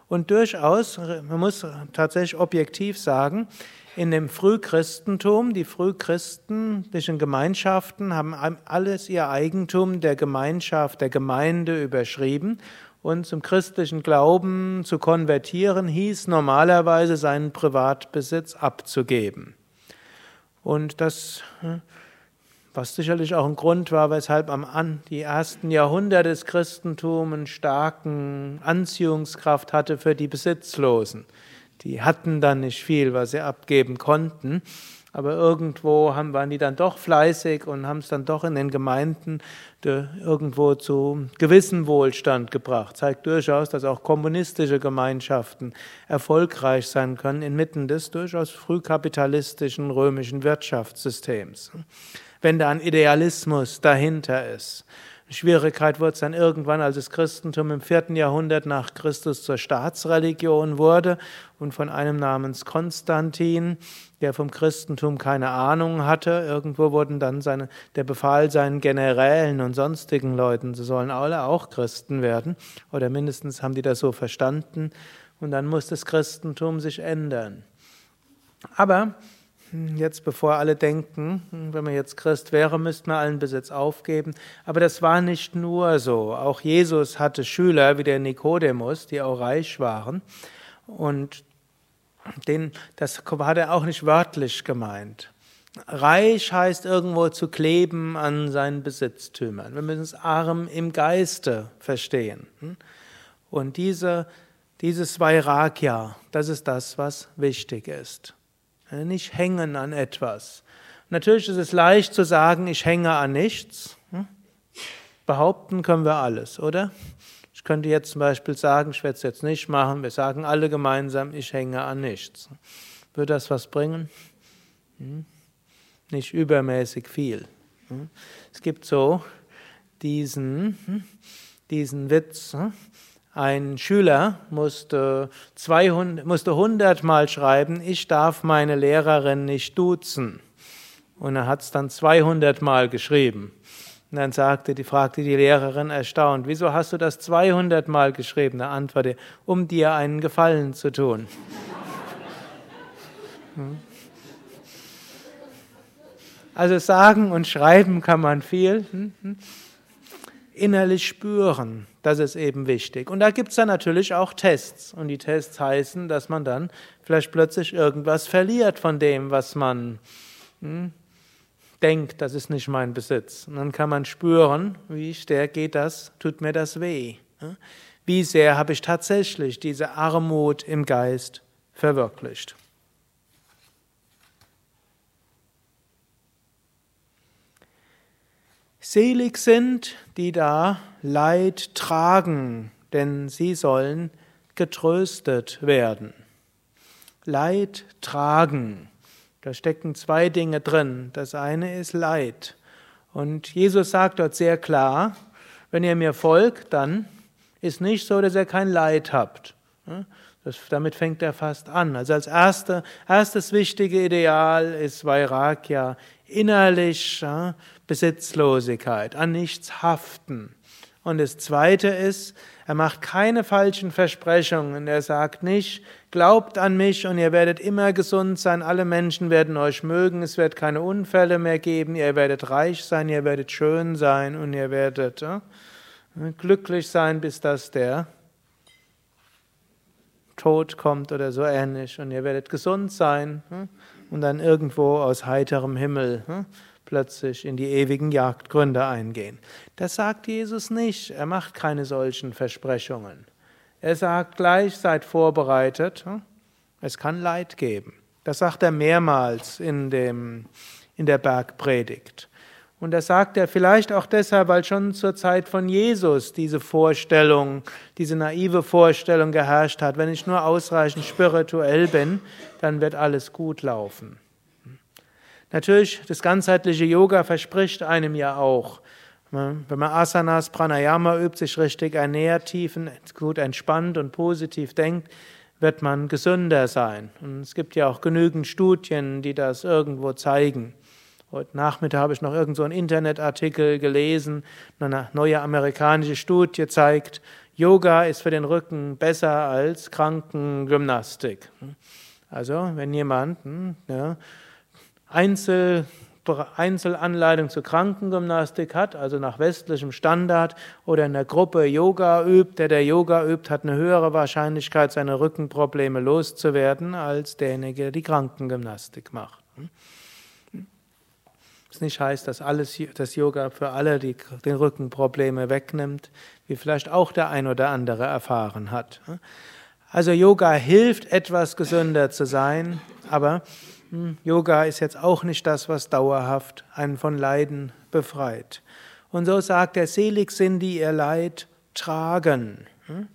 Und durchaus, man muss tatsächlich objektiv sagen, in dem Frühchristentum, die frühchristlichen Gemeinschaften haben alles ihr Eigentum der Gemeinschaft, der Gemeinde überschrieben. Und zum christlichen Glauben zu konvertieren hieß normalerweise seinen Privatbesitz abzugeben. Und das hm, was sicherlich auch ein Grund war, weshalb am An die ersten Jahrhunderte des Christentums einen starken Anziehungskraft hatte für die Besitzlosen. Die hatten dann nicht viel, was sie abgeben konnten, aber irgendwo haben, waren die dann doch fleißig und haben es dann doch in den Gemeinden de, irgendwo zu gewissen Wohlstand gebracht. Zeigt durchaus, dass auch kommunistische Gemeinschaften erfolgreich sein können inmitten des durchaus frühkapitalistischen römischen Wirtschaftssystems wenn da ein Idealismus dahinter ist. Schwierigkeit wurde es dann irgendwann, als das Christentum im vierten Jahrhundert nach Christus zur Staatsreligion wurde und von einem namens Konstantin, der vom Christentum keine Ahnung hatte, irgendwo wurden dann seine, der Befahl seinen Generälen und sonstigen Leuten, sie sollen alle auch Christen werden, oder mindestens haben die das so verstanden, und dann muss das Christentum sich ändern. Aber Jetzt, bevor alle denken, wenn man jetzt Christ wäre, müsste man allen Besitz aufgeben. Aber das war nicht nur so. Auch Jesus hatte Schüler wie der Nikodemus, die auch reich waren. Und den, das hat er auch nicht wörtlich gemeint. Reich heißt irgendwo zu kleben an seinen Besitztümern. Wir müssen es arm im Geiste verstehen. Und diese, dieses Vairagya, das ist das, was wichtig ist. Nicht hängen an etwas. Natürlich ist es leicht zu sagen, ich hänge an nichts. Hm? Behaupten können wir alles, oder? Ich könnte jetzt zum Beispiel sagen, ich werde es jetzt nicht machen, wir sagen alle gemeinsam, ich hänge an nichts. Würde das was bringen? Hm? Nicht übermäßig viel. Hm? Es gibt so diesen, diesen Witz, ein Schüler musste, 200, musste 100 Mal schreiben, ich darf meine Lehrerin nicht duzen. Und er hat es dann 200 Mal geschrieben. Und dann sagte die, fragte die Lehrerin erstaunt, wieso hast du das 200 Mal geschrieben? Er antwortete, um dir einen Gefallen zu tun. Also sagen und schreiben kann man viel. Hm, hm innerlich spüren. Das ist eben wichtig. Und da gibt es dann natürlich auch Tests. Und die Tests heißen, dass man dann vielleicht plötzlich irgendwas verliert von dem, was man hm, denkt, das ist nicht mein Besitz. Und dann kann man spüren, wie der geht das, tut mir das weh. Wie sehr habe ich tatsächlich diese Armut im Geist verwirklicht. Selig sind, die da Leid tragen, denn sie sollen getröstet werden. Leid tragen. Da stecken zwei Dinge drin. Das eine ist Leid. Und Jesus sagt dort sehr klar, wenn ihr mir folgt, dann ist nicht so, dass ihr kein Leid habt. Das, damit fängt er fast an. Also als erste, erstes wichtige Ideal ist Vairagya, innerlich Besitzlosigkeit, an nichts haften. Und das Zweite ist, er macht keine falschen Versprechungen. Er sagt nicht, glaubt an mich und ihr werdet immer gesund sein, alle Menschen werden euch mögen, es wird keine Unfälle mehr geben, ihr werdet reich sein, ihr werdet schön sein und ihr werdet ja, glücklich sein, bis das der Tod kommt oder so ähnlich. Und ihr werdet gesund sein und dann irgendwo aus heiterem Himmel plötzlich in die ewigen Jagdgründe eingehen. Das sagt Jesus nicht. Er macht keine solchen Versprechungen. Er sagt gleich, seid vorbereitet. Es kann Leid geben. Das sagt er mehrmals in, dem, in der Bergpredigt. Und das sagt er vielleicht auch deshalb, weil schon zur Zeit von Jesus diese Vorstellung, diese naive Vorstellung geherrscht hat, wenn ich nur ausreichend spirituell bin, dann wird alles gut laufen. Natürlich, das ganzheitliche Yoga verspricht einem ja auch, wenn man Asanas, Pranayama übt, sich richtig ernährt, tief, gut entspannt und positiv denkt, wird man gesünder sein. Und es gibt ja auch genügend Studien, die das irgendwo zeigen. Heute Nachmittag habe ich noch irgend so einen Internetartikel gelesen, eine neue amerikanische Studie zeigt, Yoga ist für den Rücken besser als Krankengymnastik. Also, wenn jemand hm, ja, Einzel, Einzelanleitung zur Krankengymnastik hat, also nach westlichem Standard, oder in der Gruppe Yoga übt, der der Yoga übt, hat eine höhere Wahrscheinlichkeit, seine Rückenprobleme loszuwerden, als derjenige, der die Krankengymnastik macht. Das nicht heißt, dass alles, das Yoga für alle die, den Rückenprobleme wegnimmt, wie vielleicht auch der ein oder andere erfahren hat. Also Yoga hilft, etwas gesünder zu sein, aber hm, Yoga ist jetzt auch nicht das, was dauerhaft einen von Leiden befreit. Und so sagt er, selig sind die ihr Leid tragen. Hm?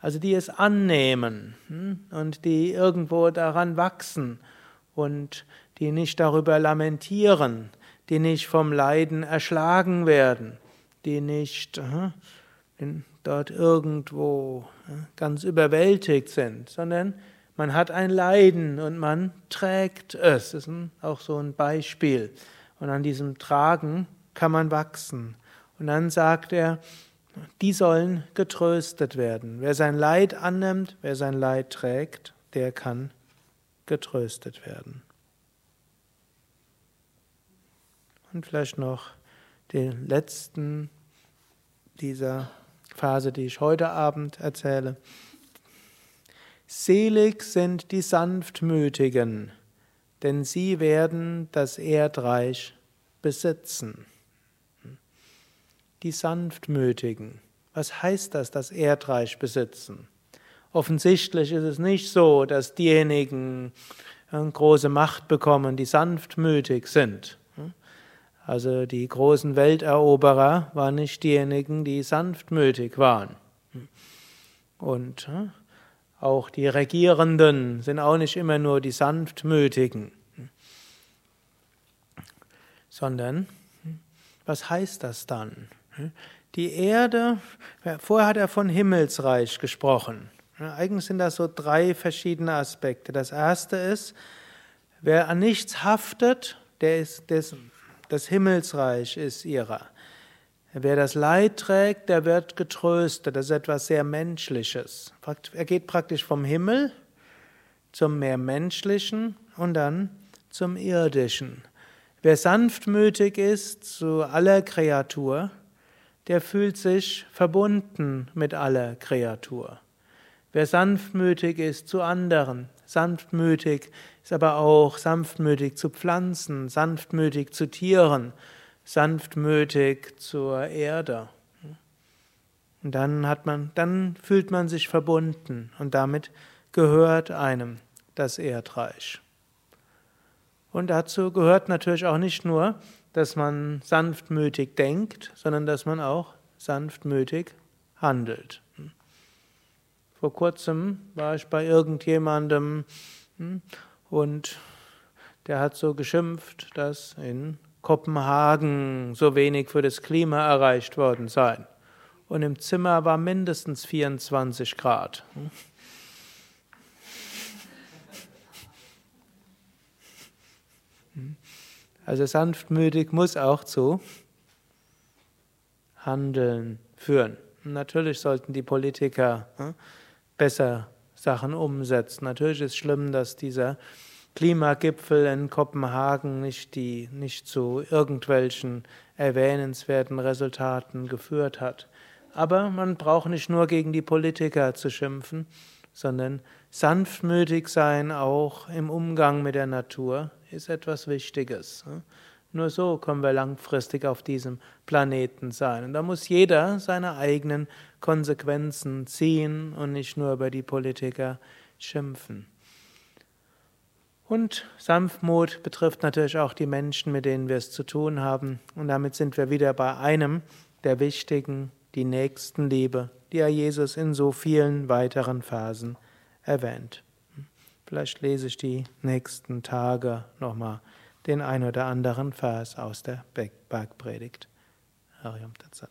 Also die es annehmen hm? und die irgendwo daran wachsen und die nicht darüber lamentieren, die nicht vom Leiden erschlagen werden, die nicht dort irgendwo ganz überwältigt sind, sondern man hat ein Leiden und man trägt es. Das ist auch so ein Beispiel. Und an diesem Tragen kann man wachsen. Und dann sagt er, die sollen getröstet werden. Wer sein Leid annimmt, wer sein Leid trägt, der kann getröstet werden. Und vielleicht noch den letzten dieser Phase, die ich heute Abend erzähle. Selig sind die Sanftmütigen, denn sie werden das Erdreich besitzen. Die Sanftmütigen. Was heißt das, das Erdreich besitzen? Offensichtlich ist es nicht so, dass diejenigen große Macht bekommen, die sanftmütig sind. Also die großen Welteroberer waren nicht diejenigen, die sanftmütig waren. Und hm, auch die Regierenden sind auch nicht immer nur die sanftmütigen, sondern was heißt das dann? Die Erde, vorher hat er von Himmelsreich gesprochen. Eigentlich sind das so drei verschiedene Aspekte. Das erste ist, wer an nichts haftet, der ist, ist das Himmelsreich ist ihrer. Wer das Leid trägt, der wird getröstet. Das ist etwas sehr Menschliches. Er geht praktisch vom Himmel zum mehr Menschlichen und dann zum Irdischen. Wer sanftmütig ist zu aller Kreatur, der fühlt sich verbunden mit aller Kreatur. Wer sanftmütig ist zu anderen, sanftmütig ist aber auch sanftmütig zu Pflanzen, sanftmütig zu Tieren, sanftmütig zur Erde. Und dann hat man, dann fühlt man sich verbunden und damit gehört einem das Erdreich. Und dazu gehört natürlich auch nicht nur, dass man sanftmütig denkt, sondern dass man auch sanftmütig handelt. Vor kurzem war ich bei irgendjemandem hm, und der hat so geschimpft, dass in Kopenhagen so wenig für das Klima erreicht worden sei. Und im Zimmer war mindestens 24 Grad. Also sanftmütig muss auch zu Handeln führen. Natürlich sollten die Politiker hm, besser Sachen umsetzen. Natürlich ist es schlimm, dass dieser Klimagipfel in Kopenhagen nicht, die, nicht zu irgendwelchen erwähnenswerten Resultaten geführt hat. Aber man braucht nicht nur gegen die Politiker zu schimpfen, sondern sanftmütig sein auch im Umgang mit der Natur ist etwas Wichtiges. Nur so können wir langfristig auf diesem Planeten sein. Und da muss jeder seine eigenen Konsequenzen ziehen und nicht nur über die Politiker schimpfen. Und Sanftmut betrifft natürlich auch die Menschen, mit denen wir es zu tun haben. Und damit sind wir wieder bei einem der wichtigen, die Nächstenliebe, die ja Jesus in so vielen weiteren Phasen erwähnt. Vielleicht lese ich die nächsten Tage nochmal den ein oder anderen Vers aus der Bergpredigt. Hariam Tatsat.